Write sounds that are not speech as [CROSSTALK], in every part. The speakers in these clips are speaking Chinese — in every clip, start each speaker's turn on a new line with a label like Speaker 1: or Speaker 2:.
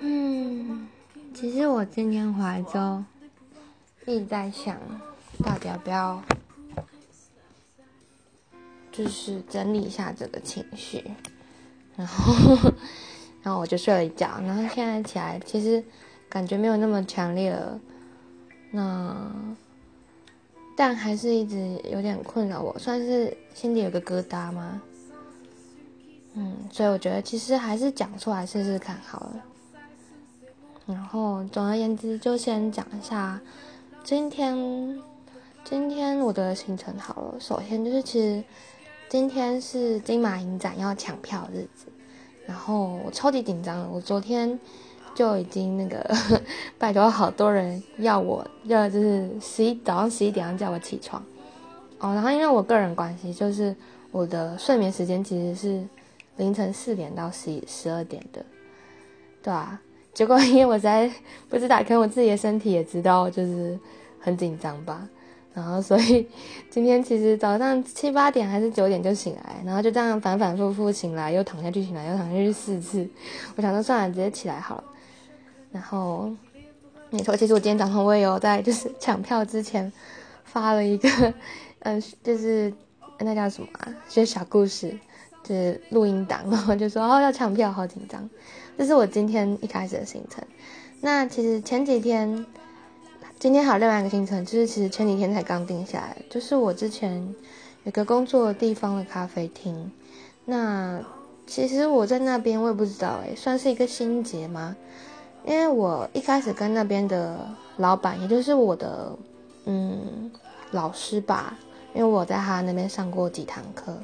Speaker 1: 嗯，其实我今天回来之后一直在想，到底要不要，就是整理一下这个情绪，然后，[LAUGHS] 然后我就睡了一觉，然后现在起来，其实感觉没有那么强烈了，那，但还是一直有点困扰我，算是心里有个疙瘩吗？嗯，所以我觉得其实还是讲出来试试看好了。然后总而言之，就先讲一下今天今天我的行程好了。首先就是其实今天是金马影展要抢票日子，然后我超级紧张。我昨天就已经那个 [LAUGHS] 拜托好多人要我要就是十一早上十一点要叫我起床哦。然后因为我个人关系，就是我的睡眠时间其实是。凌晨四点到十一十二点的，对啊，结果因为我在不知道，可能我自己的身体也知道，就是很紧张吧。然后所以今天其实早上七八点还是九点就醒来，然后就这样反反复复醒来，又躺下去醒来，又躺下去四次。我想说算了，直接起来好了。然后没错，其实我今天早上我也有在就是 [LAUGHS] 抢票之前发了一个，嗯，就是那叫什么啊？些小故事。就是录音档，然后就说哦要抢票，好紧张。这是我今天一开始的行程。那其实前几天，今天还有另外一个行程，就是其实前几天才刚定下来，就是我之前有个工作地方的咖啡厅。那其实我在那边我也不知道诶，算是一个心结吗？因为我一开始跟那边的老板，也就是我的嗯老师吧，因为我在他那边上过几堂课。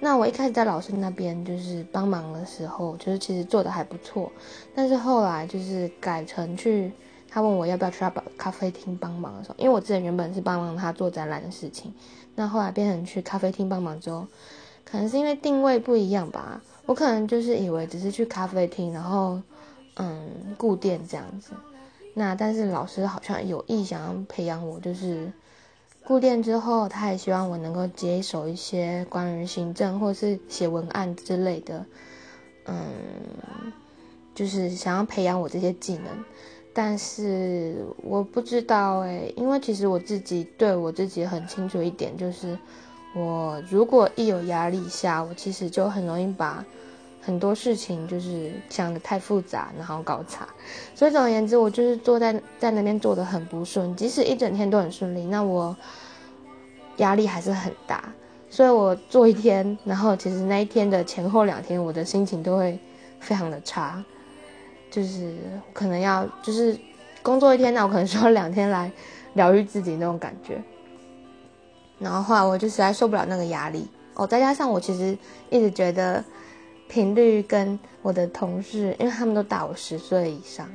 Speaker 1: 那我一开始在老师那边就是帮忙的时候，就是其实做的还不错，但是后来就是改成去，他问我要不要去他咖啡厅帮忙的时候，因为我之前原本是帮忙他做展览的事情，那后来变成去咖啡厅帮忙之后，可能是因为定位不一样吧，我可能就是以为只是去咖啡厅，然后嗯顾店这样子，那但是老师好像有意想要培养我，就是。固店之后，他也希望我能够接手一些关于行政或是写文案之类的，嗯，就是想要培养我这些技能。但是我不知道诶，因为其实我自己对我自己很清楚一点，就是我如果一有压力下，我其实就很容易把很多事情就是想的太复杂，然后搞砸。所以总而言之，我就是坐在在那边做的很不顺，即使一整天都很顺利，那我。压力还是很大，所以我做一天，然后其实那一天的前后两天，我的心情都会非常的差，就是可能要就是工作一天，那我可能需要两天来疗愈自己那种感觉。然后后来我就实在受不了那个压力哦，再加上我其实一直觉得频率跟我的同事，因为他们都大我十岁以上，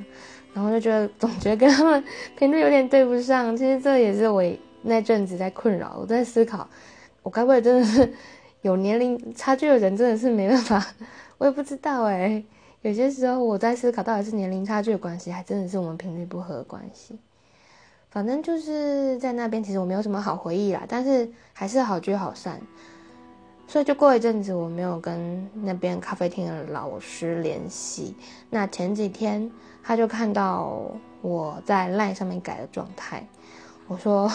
Speaker 1: 然后就觉得总觉得跟他们频率有点对不上。其实这也是我。那阵子在困扰，我在思考，我该不会真的是有年龄差距的人，真的是没办法，[LAUGHS] 我也不知道哎。有些时候我在思考，到底是年龄差距的关系，还真的是我们频率不合的关系。反正就是在那边，其实我没有什么好回忆啦，但是还是好聚好散。所以就过一阵子，我没有跟那边咖啡厅的老师联系。那前几天他就看到我在 LINE 上面改的状态。我说，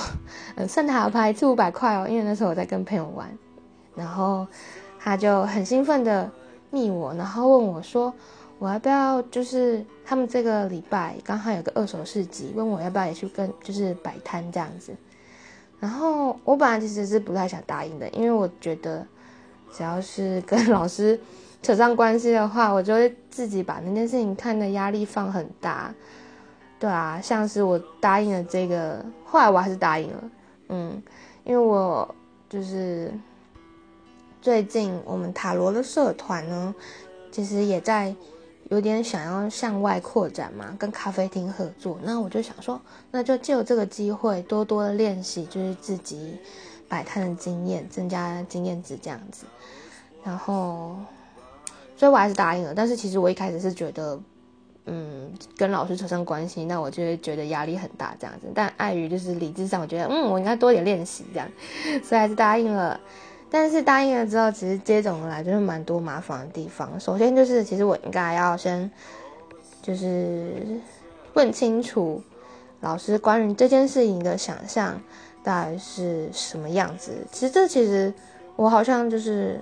Speaker 1: 嗯，[LAUGHS] 圣塔牌次五百块哦，因为那时候我在跟朋友玩，然后他就很兴奋的密我，然后问我说，我要不要就是他们这个礼拜刚好有个二手市集，问我要不要也去跟就是摆摊这样子，然后我本来其实是不太想答应的，因为我觉得只要是跟老师扯上关系的话，我就会自己把那件事情看的压力放很大。对啊，像是我答应了这个，后来我还是答应了，嗯，因为我就是最近我们塔罗的社团呢，其实也在有点想要向外扩展嘛，跟咖啡厅合作。那我就想说，那就借这个机会，多多的练习，就是自己摆摊的经验，增加经验值这样子。然后，所以我还是答应了。但是其实我一开始是觉得。嗯，跟老师扯上关系，那我就会觉得压力很大这样子。但碍于就是理智上，我觉得嗯，我应该多点练习这样，所以还是答应了。但是答应了之后，其实接踵而来就是蛮多麻烦的地方。首先就是，其实我应该要先就是问清楚老师关于这件事情的想象大概是什么样子。其实这其实我好像就是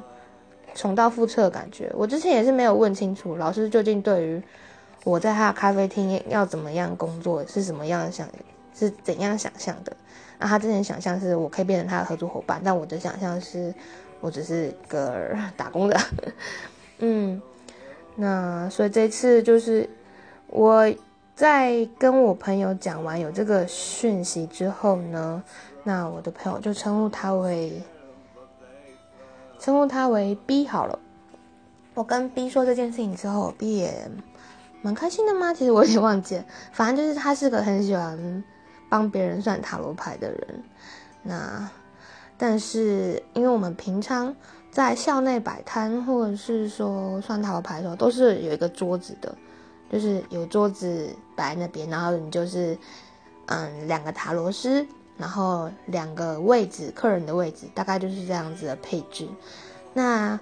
Speaker 1: 重蹈覆辙的感觉。我之前也是没有问清楚老师究竟对于我在他的咖啡厅要怎么样工作是什么样想是怎样想象的。那他之前想象是我可以变成他的合作伙伴，但我的想象是，我只是个打工的，[LAUGHS] 嗯，那所以这次就是我在跟我朋友讲完有这个讯息之后呢，那我的朋友就称呼他为称呼他为 B 好了。我跟 B 说这件事情之后，B 也蛮开心的吗？其实我有点忘记，反正就是他是个很喜欢。帮别人算塔罗牌的人，那但是因为我们平常在校内摆摊，或者是说算塔罗牌的时候，都是有一个桌子的，就是有桌子摆在那边，然后你就是嗯两个塔罗师，然后两个位置，客人的位置，大概就是这样子的配置。那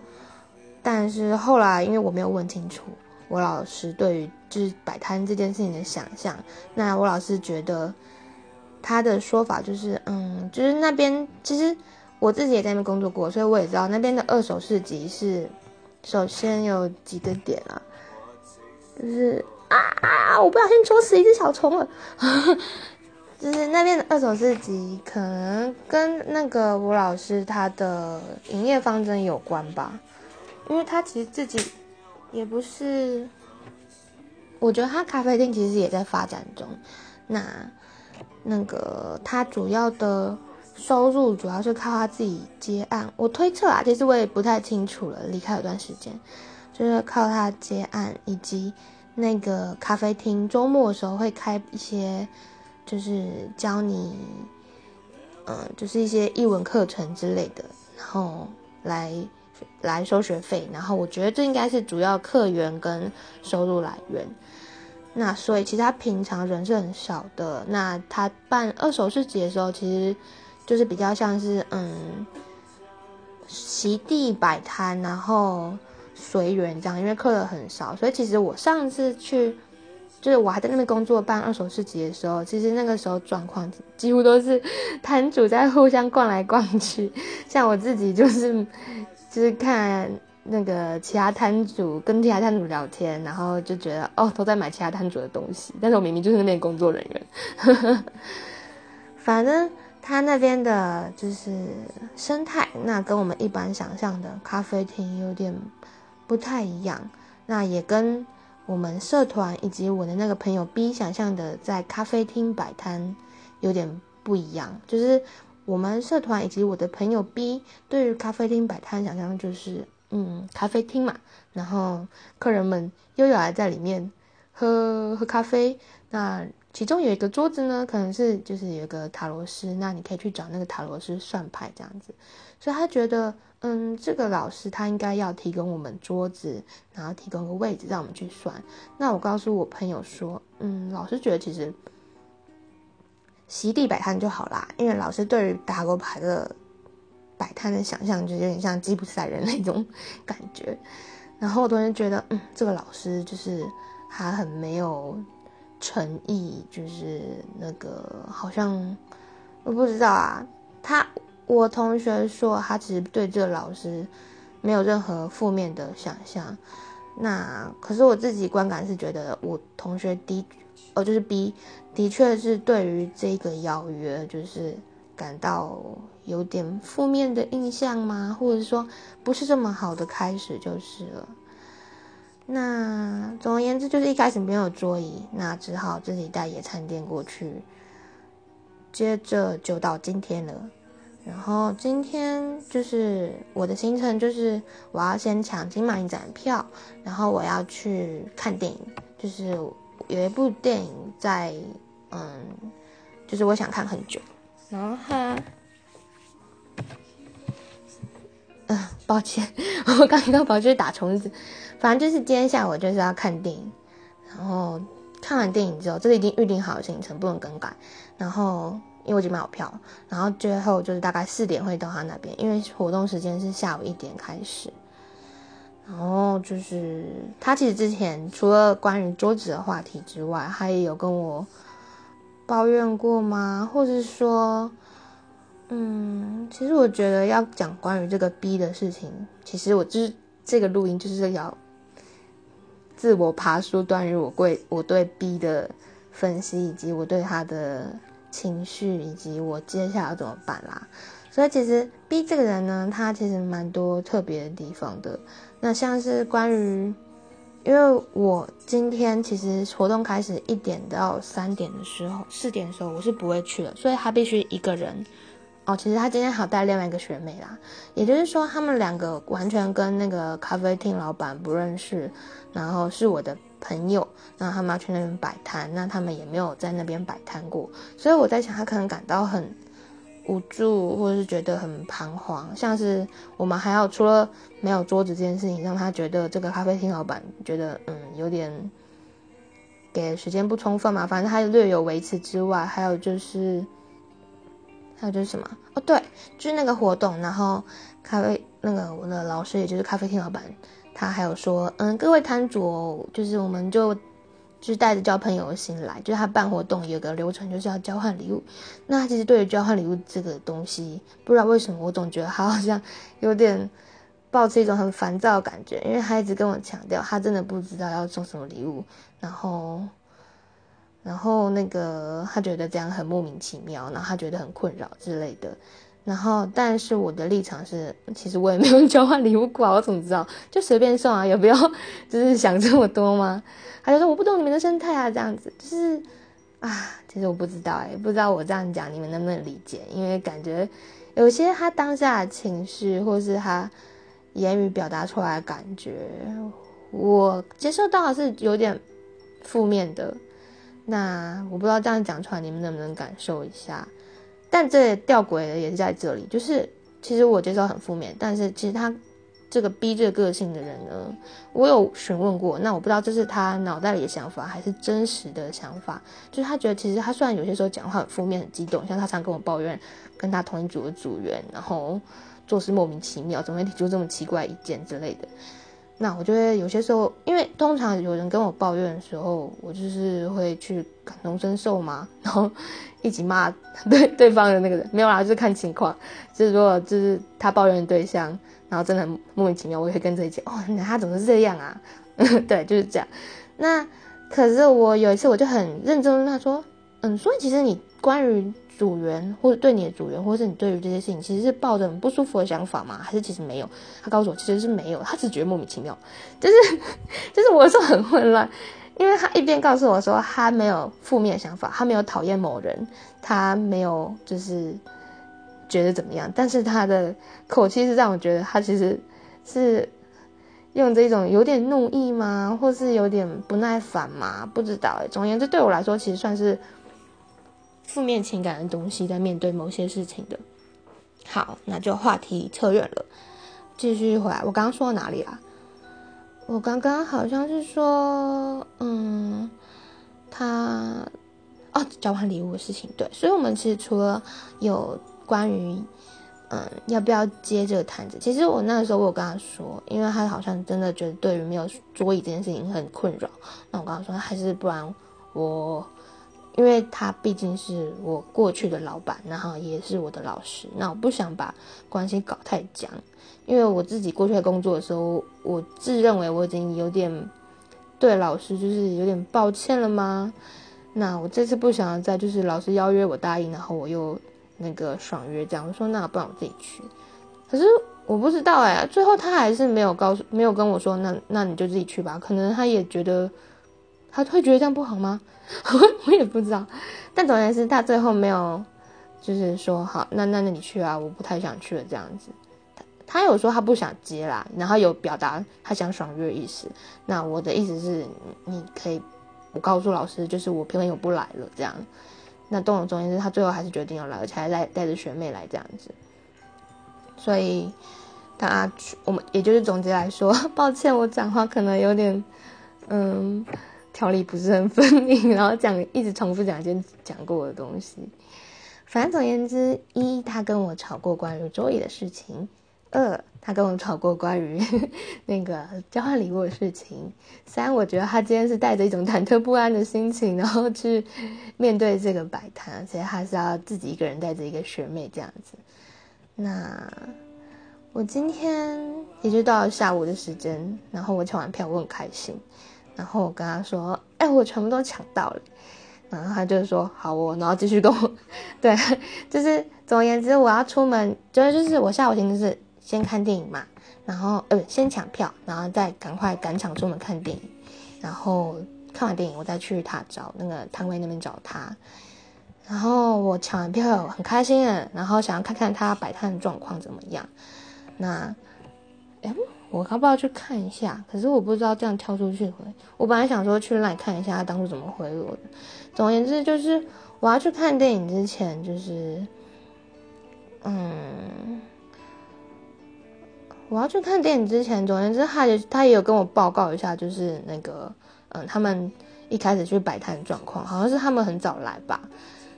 Speaker 1: 但是后来因为我没有问清楚我老师对于就是摆摊这件事情的想象，那我老师觉得。他的说法就是，嗯，就是那边其实我自己也在那边工作过，所以我也知道那边的二手市集是，首先有几个点啊，就是啊，我不小心戳死一只小虫了，就是那边的二手市集可能跟那个吴老师他的营业方针有关吧，因为他其实自己也不是，我觉得他咖啡店其实也在发展中，那。那个他主要的收入主要是靠他自己接案，我推测啊，其实我也不太清楚了。离开有段时间，就是靠他接案，以及那个咖啡厅周末的时候会开一些，就是教你，嗯，就是一些译文课程之类的，然后来来收学费。然后我觉得这应该是主要客源跟收入来源。那所以其实他平常人是很少的。那他办二手市集的时候，其实就是比较像是嗯，席地摆摊，然后随缘这样，因为客人很少。所以其实我上次去，就是我还在那边工作办二手市集的时候，其实那个时候状况几乎都是摊主在互相逛来逛去，像我自己就是就是看。那个其他摊主跟其他摊主聊天，然后就觉得哦，都在买其他摊主的东西，但是我明明就是那边工作人员。[LAUGHS] 反正他那边的就是生态，那跟我们一般想象的咖啡厅有点不太一样。那也跟我们社团以及我的那个朋友 B 想象的在咖啡厅摆摊有点不一样。就是我们社团以及我的朋友 B 对于咖啡厅摆摊想象就是。嗯，咖啡厅嘛，然后客人们悠悠来在里面喝喝咖啡。那其中有一个桌子呢，可能是就是有一个塔罗师，那你可以去找那个塔罗师算牌这样子。所以他觉得，嗯，这个老师他应该要提供我们桌子，然后提供个位置让我们去算。那我告诉我朋友说，嗯，老师觉得其实席地摆摊就好啦，因为老师对于打过牌的。摆摊的想象就有点像吉普赛人那种感觉，然后我突然觉得，嗯，这个老师就是他很没有诚意，就是那个好像我不知道啊，他我同学说他其实对这个老师没有任何负面的想象，那可是我自己观感是觉得我同学的哦就是 B 的确是对于这个邀约就是感到。有点负面的印象吗？或者说不是这么好的开始就是了。那总而言之，就是一开始没有桌椅，那只好自己带野餐垫过去。接着就到今天了。然后今天就是我的行程，就是我要先抢金马影展票，然后我要去看电影。就是有一部电影在，嗯，就是我想看很久。然后。嗯，抱歉，我刚刚跑去打虫子。反正就是今天下午就是要看电影，然后看完电影之后，这个已经预定好的行程，不能更改。然后因为我已经买好票，然后最后就是大概四点会到他那边，因为活动时间是下午一点开始。然后就是他其实之前除了关于桌子的话题之外，他也有跟我抱怨过吗？或者说，嗯，其实我觉得要讲关于这个 B 的事情，其实我就是这个录音就是要自我爬书，关于我对我对 B 的分析，以及我对他的情绪，以及我接下来怎么办啦。所以其实 B 这个人呢，他其实蛮多特别的地方的。那像是关于，因为我今天其实活动开始一点到三点的时候，四点的时候我是不会去的，所以他必须一个人。哦，其实他今天还带另外一个学妹啦，也就是说他们两个完全跟那个咖啡厅老板不认识，然后是我的朋友，那他们要去那边摆摊，那他们也没有在那边摆摊过，所以我在想他可能感到很。无助，或者是觉得很彷徨，像是我们还要除了没有桌子这件事情，让他觉得这个咖啡厅老板觉得嗯有点给时间不充分嘛，反正他略有维持之外，还有就是还有就是什么哦，对，就是那个活动，然后咖啡那个我的老师也就是咖啡厅老板，他还有说嗯各位摊主，就是我们就。就是带着交朋友的心来，就是他办活动有个流程，就是要交换礼物。那其实对于交换礼物这个东西，不知道为什么我总觉得他好像有点抱持一种很烦躁的感觉，因为他一直跟我强调，他真的不知道要送什么礼物，然后，然后那个他觉得这样很莫名其妙，然后他觉得很困扰之类的。然后，但是我的立场是，其实我也没有交换礼物过啊，我怎么知道？就随便送啊，也不要就是想这么多吗？他就说我不懂你们的生态啊，这样子就是啊，其实我不知道哎，不知道我这样讲你们能不能理解？因为感觉有些他当下的情绪，或是他言语表达出来的感觉，我接受到的是有点负面的。那我不知道这样讲出来你们能不能感受一下？但这吊诡的也是在这里，就是其实我接受很负面，但是其实他这个逼这个个性的人呢，我有询问过，那我不知道这是他脑袋里的想法还是真实的想法，就是他觉得其实他虽然有些时候讲话很负面、很激动，像他常跟我抱怨跟他同一组的组员，然后做事莫名其妙，怎么会提出这么奇怪意见之类的。那我觉得有些时候，因为通常有人跟我抱怨的时候，我就是会去感同身受嘛，然后一起骂 [LAUGHS] 对对方的那个人，没有啦，就是看情况。就是如果就是他抱怨的对象，然后真的很莫名其妙，我也会跟着一起哦，那他怎么是这样啊？[LAUGHS] 对，就是这样。那可是我有一次我就很认真问他说，嗯，所以其实你关于。组员或者对你的组员，或者是你对于这些事情，其实是抱着很不舒服的想法吗？还是其实没有？他告诉我其实是没有，他只觉得莫名其妙，就是 [LAUGHS] 就是我说很混乱，因为他一边告诉我说他没有负面想法，他没有讨厌某人，他没有就是觉得怎么样，但是他的口气是让我觉得他其实是用这种有点怒意吗，或是有点不耐烦吗？不知道哎。总而言之，对我来说，其实算是。负面情感的东西，在面对某些事情的，好，那就话题扯远了，继续回来。我刚刚说到哪里啦？我刚刚好像是说，嗯，他哦，交换礼物的事情，对。所以，我们其实除了有关于，嗯，要不要接这个摊子，其实我那个时候我有跟他说，因为他好像真的觉得对于没有桌椅这件事情很困扰。那我刚刚说，还是不然我。因为他毕竟是我过去的老板，然后也是我的老师，那我不想把关系搞太僵。因为我自己过去在工作的时候，我自认为我已经有点对老师就是有点抱歉了吗？那我这次不想要再就是老师邀约我答应，然后我又那个爽约这样，我说那不然我自己去。可是我不知道哎，最后他还是没有告诉，没有跟我说，那那你就自己去吧。可能他也觉得。他会觉得这样不好吗？[LAUGHS] 我我也不知道，但总而言之，他最后没有，就是说好，那那那你去啊，我不太想去了这样子。他他有说他不想接啦，然后有表达他想爽约的意思。那我的意思是，你可以，我告诉老师，就是我朋友不来了这样。那动了总而言之，他最后还是决定要来，而且还带带着学妹来这样子。所以他去，我们也就是总结来说，[LAUGHS] 抱歉，我讲话可能有点，嗯。条理不是很分明，然后讲一直重复讲一件讲过的东西，反正总言之，一他跟我吵过关于桌椅的事情，二他跟我吵过关于那个交换礼物的事情，三我觉得他今天是带着一种忐忑不安的心情，然后去面对这个摆摊，所以他是要自己一个人带着一个学妹这样子。那我今天也就到了下午的时间，然后我抢完票，我很开心，然后我跟他说：“哎，我全部都抢到了。”然后他就说好哦，然后继续跟我，[LAUGHS] 对，就是总而言之，我要出门，就是就是我下午行程是先看电影嘛，然后呃先抢票，然后再赶快赶场出门看电影，然后看完电影我再去他找那个摊位那边找他，然后我抢完票很开心，然后想要看看他摆摊状况怎么样，那，哎。我要不要去看一下？可是我不知道这样跳出去回。我本来想说去那里看一下他当初怎么回我的。总而言之，就是我要去看电影之前，就是，嗯，我要去看电影之前，总而言之，他也他也有跟我报告一下，就是那个，嗯，他们一开始去摆摊的状况，好像是他们很早来吧。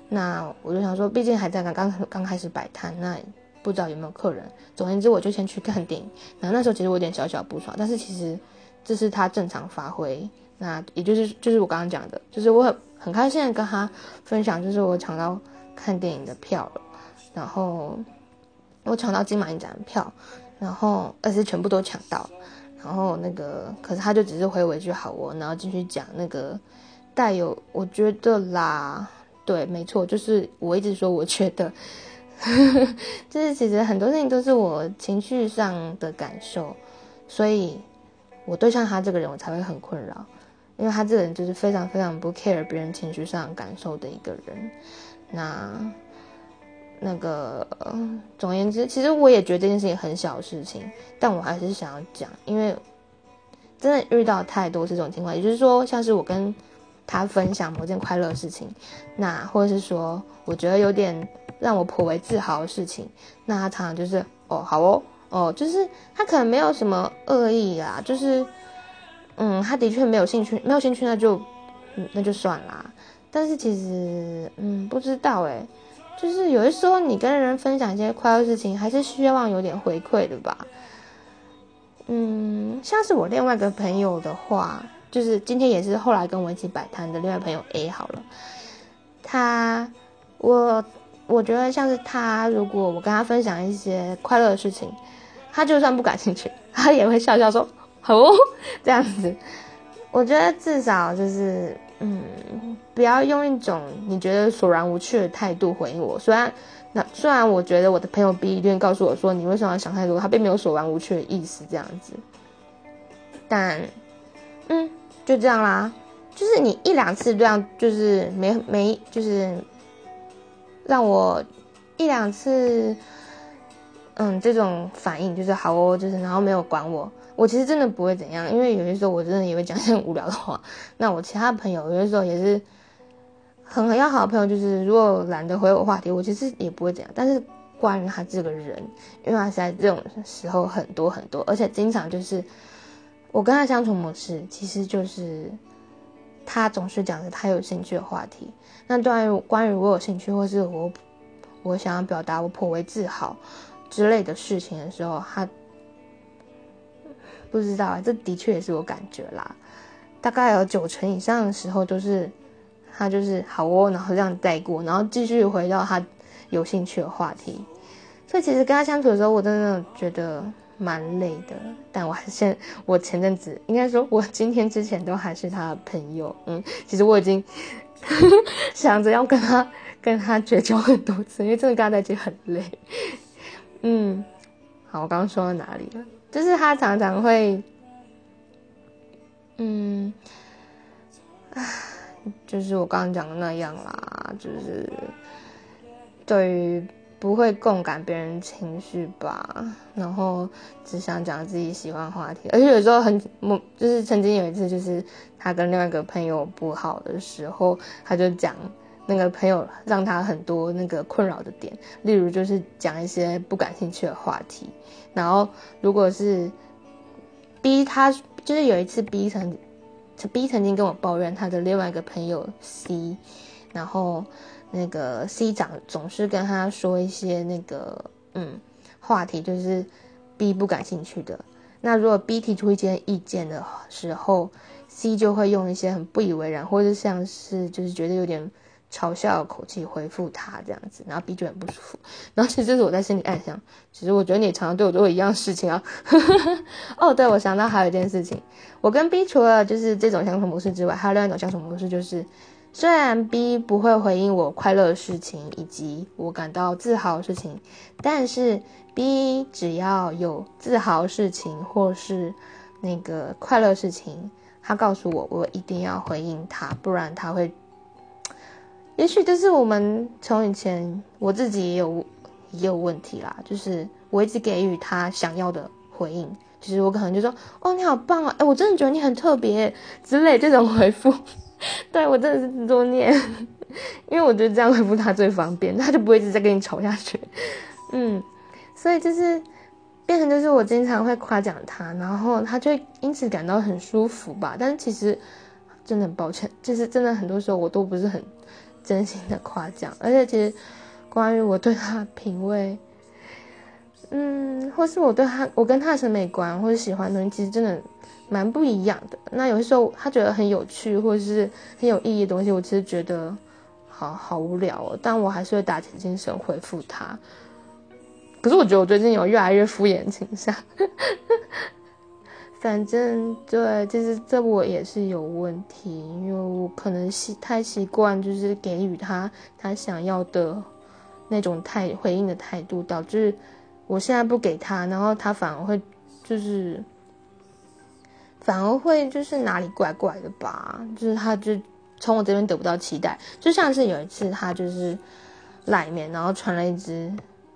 Speaker 1: 那我就想说，毕竟还在刚刚刚开始摆摊，那。不知道有没有客人。总而言之，我就先去看电影。然后那时候其实我有点小小不爽，但是其实这是他正常发挥。那也就是就是我刚刚讲的，就是我很很开心的跟他分享，就是我抢到看电影的票了。然后我抢到金马影展的票，然后而且全部都抢到。然后那个可是他就只是回我一句好哦，然后继续讲那个带有我觉得啦，对，没错，就是我一直说我觉得。[LAUGHS] 就是其实很多事情都是我情绪上的感受，所以我对象他这个人我才会很困扰，因为他这个人就是非常非常不 care 别人情绪上感受的一个人。那那个总而言之，其实我也觉得这件事情很小的事情，但我还是想要讲，因为真的遇到太多这种情况，也就是说，像是我跟他分享某件快乐事情，那或者是说我觉得有点。让我颇为自豪的事情，那他常常就是哦好哦哦，就是他可能没有什么恶意啊，就是嗯，他的确没有兴趣，没有兴趣那就嗯那就算啦。但是其实嗯不知道诶，就是有的时候你跟人分享一些快乐事情，还是希望有点回馈的吧。嗯，像是我另外一个朋友的话，就是今天也是后来跟我一起摆摊的另外朋友 A 好了，他我。我觉得像是他，如果我跟他分享一些快乐的事情，他就算不感兴趣，他也会笑笑说好哦这样子。我觉得至少就是，嗯，不要用一种你觉得索然无趣的态度回应我。虽然那虽然我觉得我的朋友 B 一定告诉我说你为什么要想太多，他并没有索然无趣的意思这样子。但，嗯，就这样啦。就是你一两次这样，就是没没就是。让我一两次，嗯，这种反应就是好哦，就是然后没有管我，我其实真的不会怎样，因为有些时候我真的也会讲一些无聊的话。那我其他朋友有些时候也是很要好的朋友，就是如果懒得回我话题，我其实也不会怎样。但是关于他这个人，因为他在这种时候很多很多，而且经常就是我跟他相处模式，其实就是。他总是讲着他有兴趣的话题，那关于关于我有兴趣或是我我想要表达我颇为自豪之类的事情的时候，他不知道，这的确也是我感觉啦。大概有九成以上的时候都是他就是好哦，然后这样带过，然后继续回到他有兴趣的话题。所以其实跟他相处的时候，我真的觉得。蛮累的，但我还是现我前阵子应该说，我今天之前都还是他的朋友。嗯，其实我已经 [LAUGHS] 想着要跟他跟他绝交很多次，因为真的跟他在一起很累。嗯，好，我刚刚说到哪里了？就是他常常会，嗯，就是我刚刚讲的那样啦，就是对于。不会共感别人情绪吧，然后只想讲自己喜欢话题，而且有时候很，就是曾经有一次，就是他跟另外一个朋友不好的时候，他就讲那个朋友让他很多那个困扰的点，例如就是讲一些不感兴趣的话题，然后如果是 B 他就是有一次 B 曾 B 曾经跟我抱怨他的另外一个朋友 C，然后。那个 C 长总是跟他说一些那个嗯话题，就是 B 不感兴趣的。那如果 B 提出一些意见的时候，C 就会用一些很不以为然，或者像是就是觉得有点嘲笑的口气回复他这样子，然后 B 就很不舒服。[LAUGHS] 然后其实这是我在心里暗想，其实我觉得你常常对我做一样事情啊。[LAUGHS] 哦，对，我想到还有一件事情，我跟 B 除了就是这种相处模式之外，还有另外一种相处模式就是。虽然 B 不会回应我快乐的事情以及我感到自豪的事情，但是 B 只要有自豪事情或是那个快乐事情，他告诉我，我一定要回应他，不然他会。[TSK] 也许这是我们从以前我自己也有也有问题啦，就是我一直给予他想要的回应，其实我可能就说，哦，你好棒啊，哎，我真的觉得你很特别之类这种回复。[LAUGHS] 对我真的是作孽，[LAUGHS] 因为我觉得这样回复他最方便，他就不会一直在跟你吵下去。嗯，所以就是变成就是我经常会夸奖他，然后他就因此感到很舒服吧。但是其实真的很抱歉，就是真的很多时候我都不是很真心的夸奖，而且其实关于我对他品味，嗯，或是我对他我跟他的审美观或者喜欢的东西，其实真的。蛮不一样的。那有些时候他觉得很有趣或者是很有意义的东西，我其实觉得好好无聊哦。但我还是会打起精神回复他。可是我觉得我最近有越来越敷衍倾向。[LAUGHS] 反正对，其实这我也是有问题，因为我可能习太习惯就是给予他他想要的那种态回应的态度，导致我现在不给他，然后他反而会就是。反而会就是哪里怪怪的吧，就是他就从我这边得不到期待，就像是有一次他就是赖面，然后传了一只，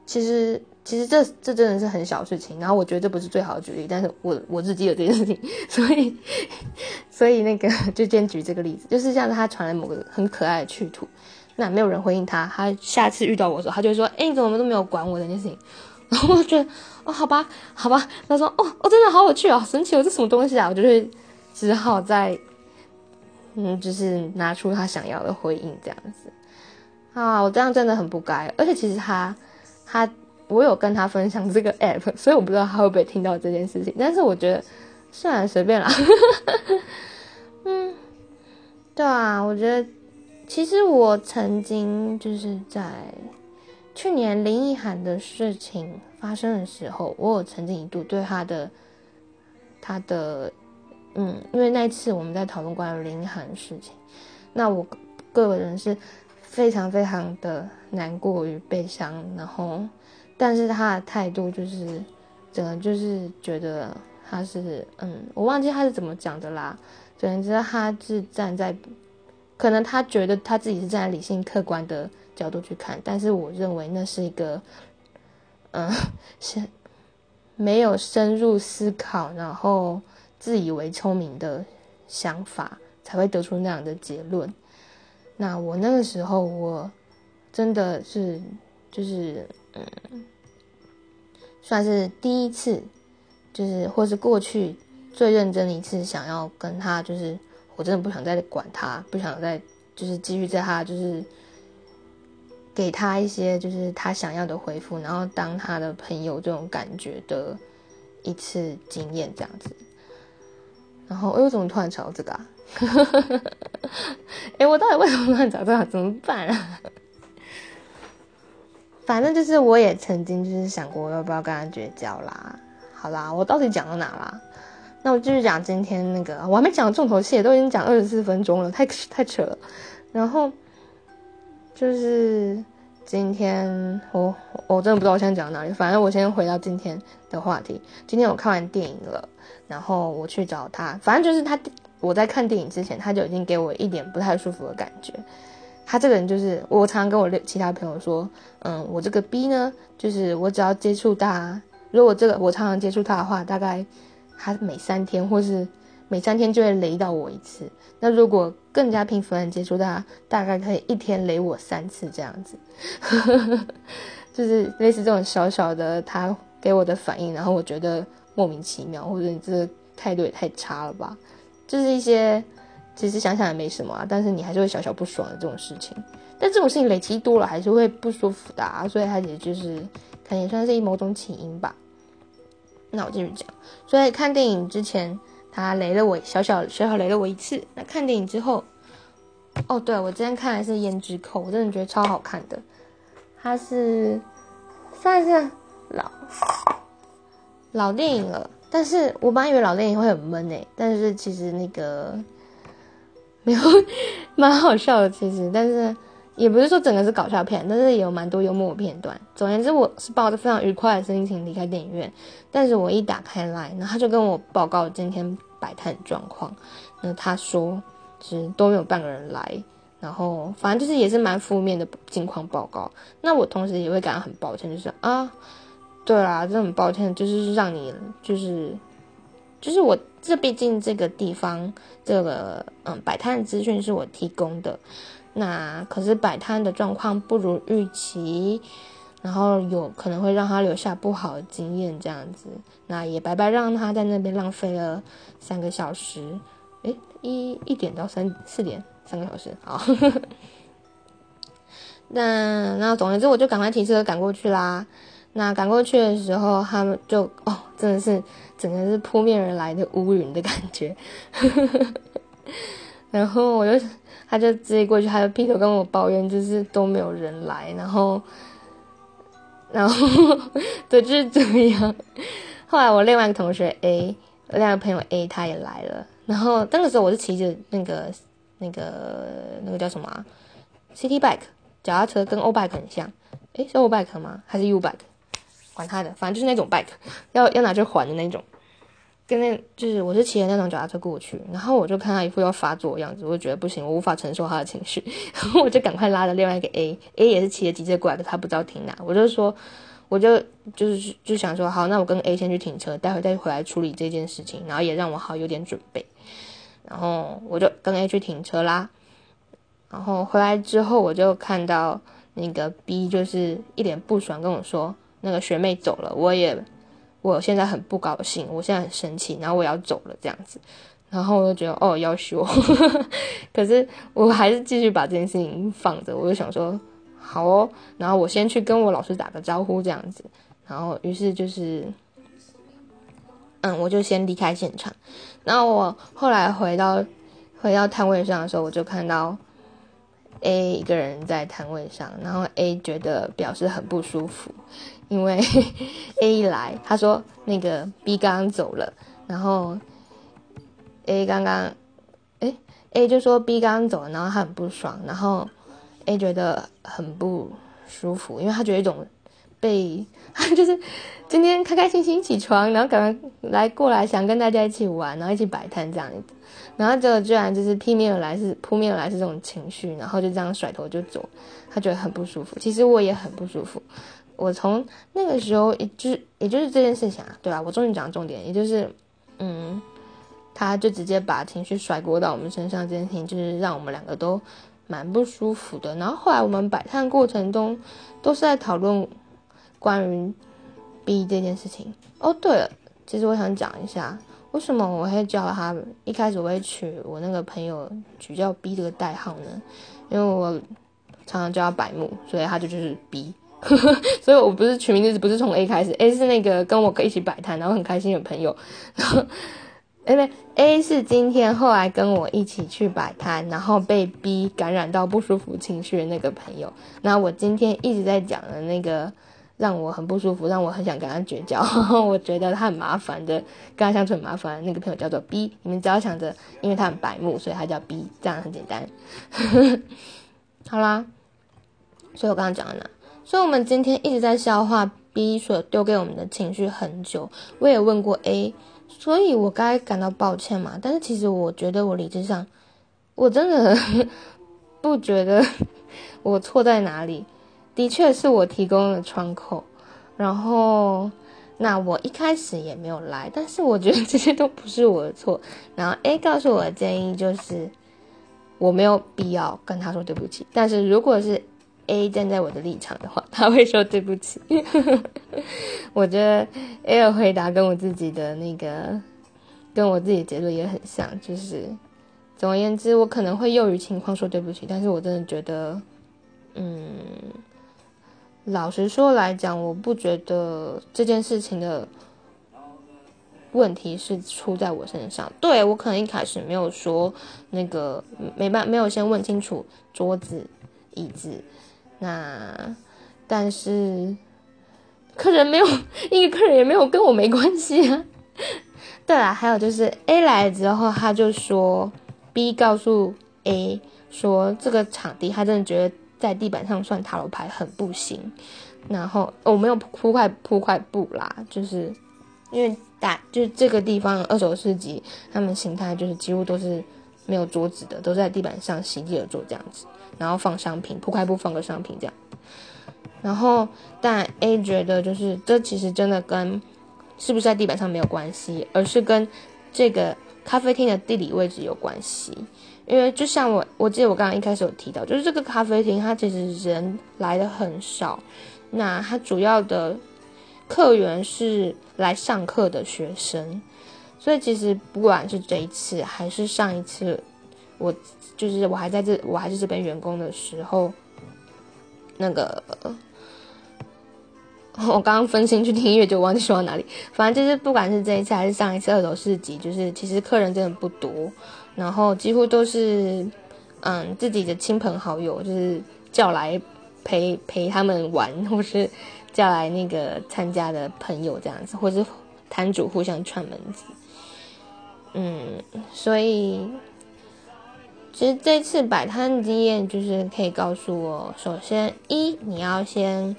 Speaker 1: 其实其实这这真的是很小事情，然后我觉得这不是最好的举例，但是我我自己有这件事情，[LAUGHS] 所以所以那个 [LAUGHS] 就先举这个例子，就是像他传了某个很可爱的趣图，那没有人回应他，他下次遇到我的时候，他就会说，哎，你怎么都没有管我这件事情。然后我觉得，哦，好吧，好吧。他说，哦，哦，真的好有趣哦，神奇哦，这什么东西啊？我就会只好再，嗯，就是拿出他想要的回应这样子。啊，我这样真的很不该。而且其实他，他，我有跟他分享这个 app，[LAUGHS] 所以我不知道他会不会听到这件事情。但是我觉得，算了，随便啦。[LAUGHS] 嗯，对啊，我觉得，其实我曾经就是在。去年林奕涵的事情发生的时候，我有曾经一度对他的他的嗯，因为那一次我们在讨论关于林奕涵的事情，那我个人是非常非常的难过与悲伤，然后但是他的态度就是整个就是觉得他是嗯，我忘记他是怎么讲的啦，总之他是站在可能他觉得他自己是站在理性客观的。角度去看，但是我认为那是一个，嗯，是没有深入思考，然后自以为聪明的想法，才会得出那样的结论。那我那个时候，我真的是就是嗯，算是第一次，就是或是过去最认真的一次，想要跟他，就是我真的不想再管他，不想再就是继续在他就是。给他一些就是他想要的回复，然后当他的朋友这种感觉的一次经验这样子。然后，哎，我怎么突然找这个啊？[LAUGHS] 哎，我到底为什么突然找这个？怎么办啊？[LAUGHS] 反正就是我也曾经就是想过要不要跟他绝交啦。好啦，我到底讲到哪啦？那我继续讲今天那个，我还没讲重头戏，都已经讲二十四分钟了，太太扯了。然后。就是今天我我真的不知道我现在讲到哪里，反正我先回到今天的话题。今天我看完电影了，然后我去找他，反正就是他我在看电影之前他就已经给我一点不太舒服的感觉。他这个人就是我常常跟我其他朋友说，嗯，我这个 B 呢，就是我只要接触他，如果这个我常常接触他的话，大概他每三天或是。每三天就会雷到我一次，那如果更加频繁接触他，大概可以一天雷我三次这样子，[LAUGHS] 就是类似这种小小的他给我的反应，然后我觉得莫名其妙，或者你这态度也太差了吧，就是一些其实想想也没什么啊，但是你还是会小小不爽的这种事情，但这种事情累积多了还是会不舒服的啊，所以他也就是可能也算是某种起因吧。那我继续讲，所以看电影之前他雷了我小小小小雷了我一次，那看电影之后，哦，对我今天看的是《胭脂扣》，我真的觉得超好看的，它是算是老老电影了。但是我本来以为老电影会很闷诶，但是其实那个没有蛮好笑的，其实，但是也不是说整个是搞笑片，但是也有蛮多幽默的片段。总而言之，我是抱着非常愉快的心情离开电影院，但是我一打开来，然后他就跟我报告今天摆摊状况，那他说其实都没有半个人来，然后反正就是也是蛮负面的近况报告。那我同时也会感到很抱歉，就是啊。对啦，真的很抱歉，就是让你，就是，就是我这毕竟这个地方，这个嗯摆摊的资讯是我提供的，那可是摆摊的状况不如预期，然后有可能会让他留下不好的经验，这样子，那也白白让他在那边浪费了三个小时，诶，一一点到三四点，三个小时，好，[LAUGHS] 那那总而之，我就赶快提车赶过去啦。那赶过去的时候，他们就哦，真的是整个是扑面而来的乌云的感觉。[LAUGHS] 然后我就，他就直接过去，他就劈头跟我抱怨，就是都没有人来。然后，然后 [LAUGHS] 对，就是这样。后来我另外一个同学 A，另外一个朋友 A 他也来了。然后那个时候我是骑着那个那个那个叫什么 City Bike 脚踏车，跟 O Bike 很像。诶，是 O Bike 吗？还是 U Bike？管他的，反正就是那种 bike，要要拿去还的那种，跟那就是我是骑着那种脚踏车过去，然后我就看他一副要发作的样子，我就觉得不行，我无法承受他的情绪，[LAUGHS] 然后我就赶快拉着另外一个 A，A 也是骑着急着过来的，他不知道停哪，我就说，我就就是就想说，好，那我跟 A 先去停车，待会再回来处理这件事情，然后也让我好有点准备，然后我就跟 A 去停车啦，然后回来之后我就看到那个 B 就是一脸不爽跟我说。那个学妹走了，我也，我现在很不高兴，我现在很生气，然后我要走了这样子，然后我就觉得哦要修，[LAUGHS] 可是我还是继续把这件事情放着，我就想说好哦，然后我先去跟我老师打个招呼这样子，然后于是就是，嗯，我就先离开现场，然后我后来回到回到摊位上的时候，我就看到。A 一个人在摊位上，然后 A 觉得表示很不舒服，因为 [LAUGHS] A 一来，他说那个 B 刚刚走了，然后 A 刚刚，哎，A 就说 B 刚刚走了，然后他很不爽，然后 A 觉得很不舒服，因为他觉得一种被，[LAUGHS] 就是今天开开心心起床，然后赶快来过来想跟大家一起玩，然后一起摆摊这样子。然后就居然就是扑面而来，是扑面而来是这种情绪，然后就这样甩头就走，他觉得很不舒服。其实我也很不舒服。我从那个时候，也就是也就是这件事情啊，对吧？我终于讲重点，也就是，嗯，他就直接把情绪甩锅到我们身上，这件事情就是让我们两个都蛮不舒服的。然后后来我们摆摊过程中，都是在讨论关于 B 这件事情。哦，对了，其实我想讲一下。为什么我会叫他？一开始我会取我那个朋友取叫 B 这个代号呢？因为我常常叫他白木，所以他就就是 B。[LAUGHS] 所以我不是取名字不是从 A 开始，A 是那个跟我一起摆摊然后很开心的朋友。然 [LAUGHS] 后，因为 A 是今天后来跟我一起去摆摊，然后被 B 感染到不舒服情绪的那个朋友。那我今天一直在讲的那个。让我很不舒服，让我很想跟他绝交。[LAUGHS] 我觉得他很麻烦的，跟他相处很麻烦。那个朋友叫做 B，你们只要想着，因为他很白目，所以他叫 B，这样很简单。好啦，所以我刚刚讲了哪？所以我们今天一直在消化 B 所丢给我们的情绪很久。我也问过 A，所以我该感到抱歉嘛？但是其实我觉得我理智上，我真的 [LAUGHS] 不觉得我错在哪里。的确是我提供了窗口，然后那我一开始也没有来，但是我觉得这些都不是我的错。然后 A 告诉我的建议就是，我没有必要跟他说对不起。但是如果是 A 站在我的立场的话，他会说对不起。[LAUGHS] 我觉得 A 的回答跟我自己的那个，跟我自己的结论也很像，就是总而言之，我可能会囿于情况说对不起，但是我真的觉得。嗯，老实说来讲，我不觉得这件事情的问题是出在我身上。对我可能一开始没有说那个没办没有先问清楚桌子椅子，那但是客人没有一个客人也没有跟我没关系啊。对啊，还有就是 A 来了之后，他就说 B 告诉 A 说这个场地他真的觉得。在地板上算塔罗牌很不行，然后我没有铺块铺块布啦，就是因为大就是这个地方二手市集，他们形态就是几乎都是没有桌子的，都在地板上席地而坐这样子，然后放商品，铺开布放个商品这样。然后但 A 觉得就是这其实真的跟是不是在地板上没有关系，而是跟这个咖啡厅的地理位置有关系。因为就像我，我记得我刚刚一开始有提到，就是这个咖啡厅它其实人来的很少，那它主要的客源是来上课的学生，所以其实不管是这一次还是上一次，我就是我还在这我还是这边员工的时候，那个我刚刚分心去听音乐就忘记说到哪里，反正就是不管是这一次还是上一次二手市集，就是其实客人真的不多。然后几乎都是，嗯，自己的亲朋好友，就是叫来陪陪他们玩，或是叫来那个参加的朋友这样子，或是摊主互相串门子。嗯，所以其实这次摆摊经验就是可以告诉我，首先一你要先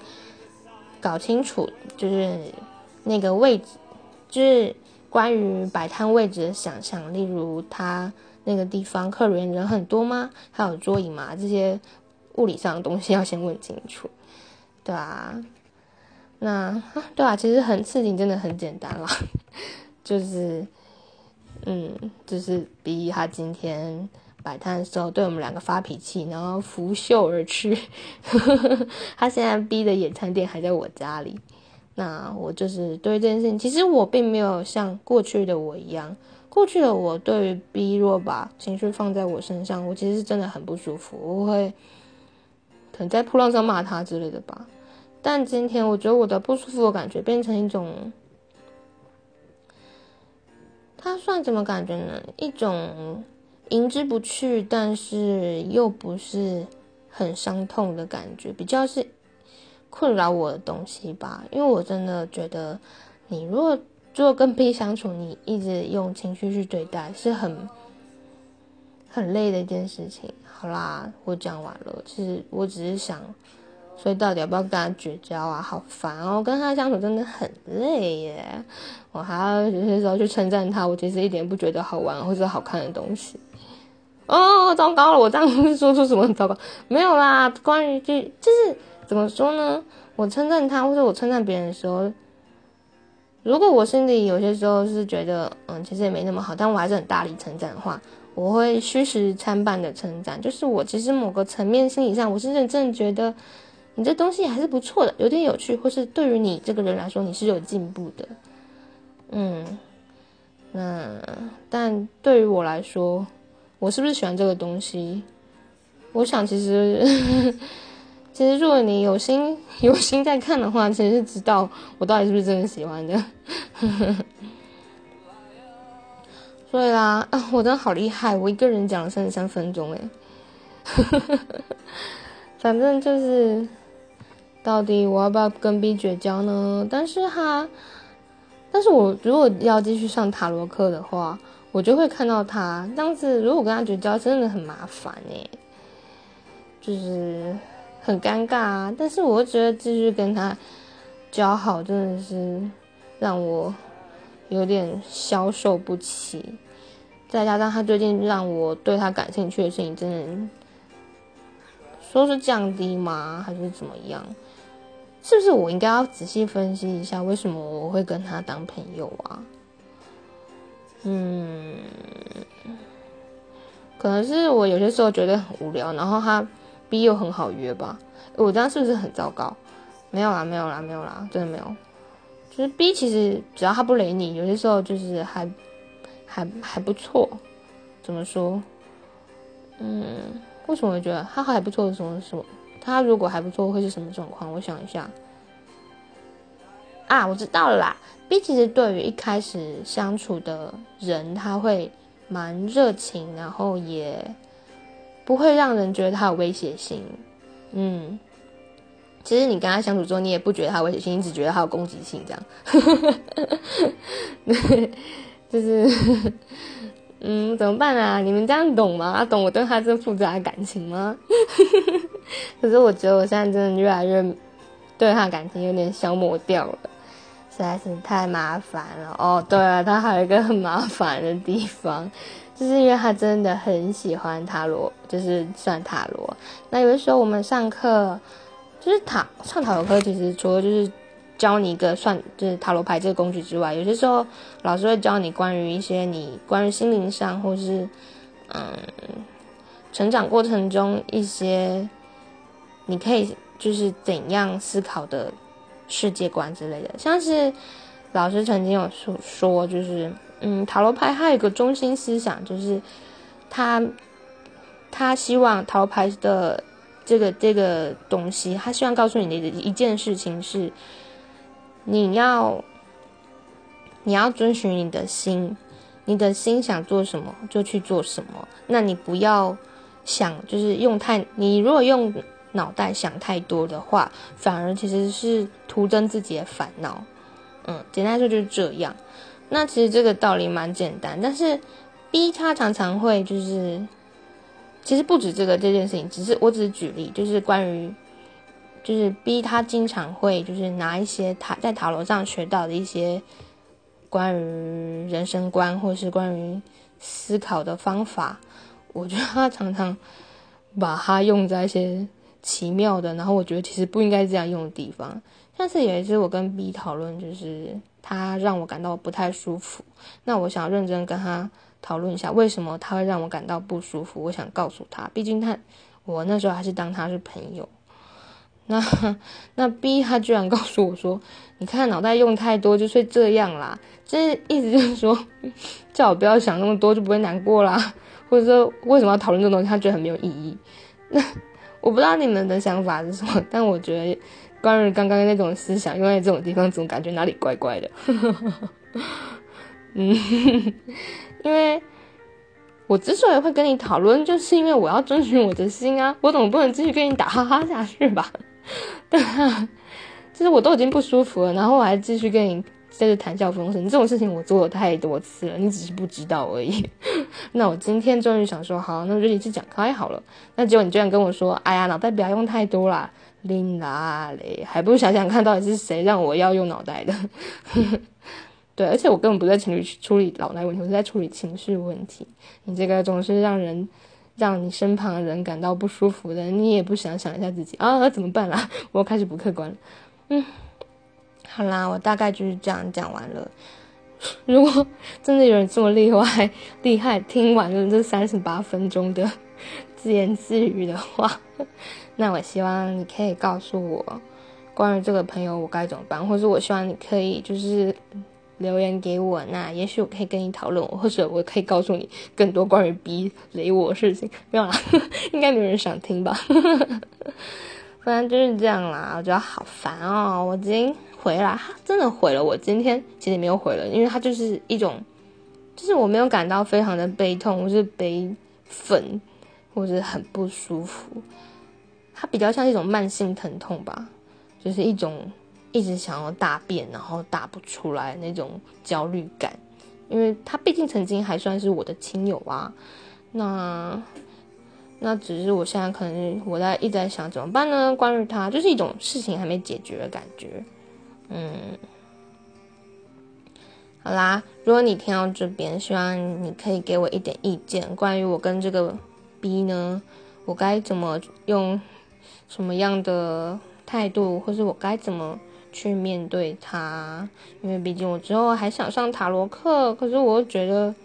Speaker 1: 搞清楚，就是那个位置，就是关于摆摊位置的想象，例如他。那个地方客人人很多吗？还有桌椅吗？这些物理上的东西要先问清楚，对啊，那对啊，其实很事情真的很简单啦，[LAUGHS] 就是，嗯，就是比他今天摆摊的时候对我们两个发脾气，然后拂袖而去。[LAUGHS] 他现在逼的野餐店还在我家里，那我就是对这件事情，其实我并没有像过去的我一样。过去的我对于 B 若把情绪放在我身上，我其实是真的很不舒服，我会可能在扑浪上骂他之类的吧。但今天我觉得我的不舒服的感觉变成一种，他算怎么感觉呢？一种迎之不去，但是又不是很伤痛的感觉，比较是困扰我的东西吧。因为我真的觉得，你如果。如果跟 B 相处，你一直用情绪去对待，是很很累的一件事情。好啦，我讲完了。其实我只是想，所以到底要不要跟他绝交啊？好烦哦，跟他相处真的很累耶。我还要有些时候去称赞他，我其实一点不觉得好玩或者好看的东西。哦，糟糕了，我这样会说出什么糟糕？没有啦，关于这就是怎么说呢？我称赞他或者我称赞别人的时候。如果我心里有些时候是觉得，嗯，其实也没那么好，但我还是很大力称赞的话，我会虚实参半的称赞。就是我其实某个层面心理上，我是认真觉得你这东西还是不错的，有点有趣，或是对于你这个人来说，你是有进步的。嗯，那但对于我来说，我是不是喜欢这个东西？我想其实。[LAUGHS] 其实，如果你有心 [LAUGHS] 有心在看的话，其实是知道我到底是不是真的喜欢的。[LAUGHS] 所以啦，啊，我真的好厉害，我一个人讲了三十三分钟哎。反正就是，到底我要不要跟 B 绝交呢？但是哈，但是我如果要继续上塔罗课的话，我就会看到他。这样子如果跟他绝交，真的很麻烦哎，就是。很尴尬啊，但是我觉得继续跟他交好真的是让我有点消受不起，再加上他最近让我对他感兴趣的事情，真的说是降低吗，还是怎么样？是不是我应该要仔细分析一下，为什么我会跟他当朋友啊？嗯，可能是我有些时候觉得很无聊，然后他。B 又很好约吧？我这样是不是很糟糕？没有啦，没有啦，没有啦，真的没有。就是 B 其实只要他不雷你，有些时候就是还还还不错。怎么说？嗯，为什么我觉得他还不错？什么什么？他如果还不错，会是什么状况？我想一下。啊，我知道了啦。B 其实对于一开始相处的人，他会蛮热情，然后也不会让人觉得他有威胁性。嗯，其实你跟他相处之后，你也不觉得他威胁性，你只觉得他有攻击性，这样。[LAUGHS] 就是，嗯，怎么办啊？你们这样懂吗？懂我对他这复杂的感情吗？[LAUGHS] 可是我觉得我现在真的越来越对他感情有点消磨掉了。实在是太麻烦了哦。对啊，他还有一个很麻烦的地方，[LAUGHS] 就是因为他真的很喜欢塔罗，就是算塔罗。那有的时候我们上课，就是塔上塔罗课，其实除了就是教你一个算就是塔罗牌这个工具之外，有些时候老师会教你关于一些你关于心灵上或是嗯成长过程中一些你可以就是怎样思考的。世界观之类的，像是老师曾经有说说，就是嗯，塔罗牌它有一个中心思想，就是他他希望塔罗牌的这个这个东西，他希望告诉你的一件事情是，你要你要遵循你的心，你的心想做什么就去做什么，那你不要想就是用太你如果用。脑袋想太多的话，反而其实是徒增自己的烦恼。嗯，简单说就是这样。那其实这个道理蛮简单，但是 B 他常常会就是，其实不止这个这件事情，只是我只是举例，就是关于，就是 B 他经常会就是拿一些塔在塔罗上学到的一些关于人生观或是关于思考的方法，我觉得他常常把它用在一些。奇妙的，然后我觉得其实不应该这样用的地方，像是有一次我跟 B 讨论，就是他让我感到不太舒服，那我想认真跟他讨论一下，为什么他会让我感到不舒服？我想告诉他，毕竟他我那时候还是当他是朋友。那 [LAUGHS] 那 B 他居然告诉我说：“你看脑袋用太多就会这样啦。”就是意思就是说，叫我不要想那么多，就不会难过啦，或者说为什么要讨论这个东西？他觉得很没有意义。那。我不知道你们的想法是什么，[LAUGHS] 但我觉得关于刚刚那种思想因为这种地方，总感觉哪里怪怪的。[LAUGHS] 嗯，[LAUGHS] 因为我之所以会跟你讨论，就是因为我要遵循我的心啊，我总不能继续跟你打哈哈下去吧？对啊，就是我都已经不舒服了，然后我还继续跟你。在这谈笑风生这种事情，我做了太多次了，你只是不知道而已。[LAUGHS] 那我今天终于想说，好，那就一次讲开好了。那结果你居然跟我说，哎呀，脑袋不要用太多啦，拎啦嘞，还不如想想看到底是谁让我要用脑袋的。[LAUGHS] 对，而且我根本不在情绪处理脑袋问题，我是在处理情绪问题。你这个总是让人让你身旁的人感到不舒服的，你也不想想一下自己啊，怎么办啦？[LAUGHS] 我开始不客观了，嗯。好啦，我大概就是这样讲完了。[LAUGHS] 如果真的有人这么厉害，厉害听完了这三十八分钟的 [LAUGHS] 自言自语的话，[LAUGHS] 那我希望你可以告诉我，关于这个朋友我该怎么办，或者我希望你可以就是留言给我，那也许我可以跟你讨论，或者我可以告诉你更多关于逼雷我的事情。没有啦，应该没有人想听吧？反正就是这样啦，我觉得好烦哦，我已经。回来，他真的毁了我。今天其实没有毁了，因为他就是一种，就是我没有感到非常的悲痛，或是悲愤，或者很不舒服。它比较像一种慢性疼痛吧，就是一种一直想要大便，然后大不出来那种焦虑感。因为他毕竟曾经还算是我的亲友啊，那那只是我现在可能我在一直在想怎么办呢？关于他，就是一种事情还没解决的感觉。嗯，好啦，如果你听到这边，希望你可以给我一点意见，关于我跟这个 B 呢，我该怎么用什么样的态度，或是我该怎么去面对他？因为毕竟我之后还想上塔罗课，可是我觉得，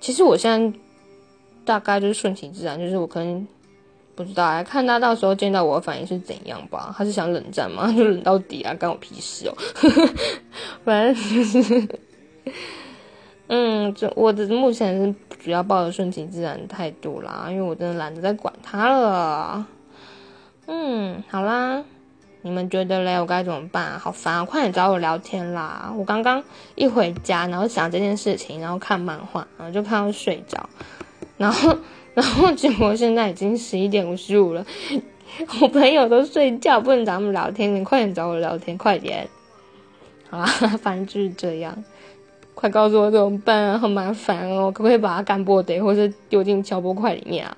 Speaker 1: 其实我现在大概就是顺其自然，就是我可能。不知道啊，看他到时候见到我的反应是怎样吧？他是想冷战吗？[LAUGHS] 就冷到底啊，关我屁事哦！[LAUGHS] 反正就是，嗯，就我的目前是主要抱着顺其自然的态度啦，因为我真的懒得再管他了。嗯，好啦，你们觉得嘞？我该怎么办？好烦啊，快点找我聊天啦！我刚刚一回家，然后想这件事情，然后看漫画，然后就看到睡着，然后，然后结果现在已经十一点五十五了，我朋友都睡觉，不能找他们聊天，你快点找我聊天，快点！好啦，反正就是这样，快告诉我怎么办啊！好麻烦哦，可不可以把它干波得，或者丢进敲波块里面啊？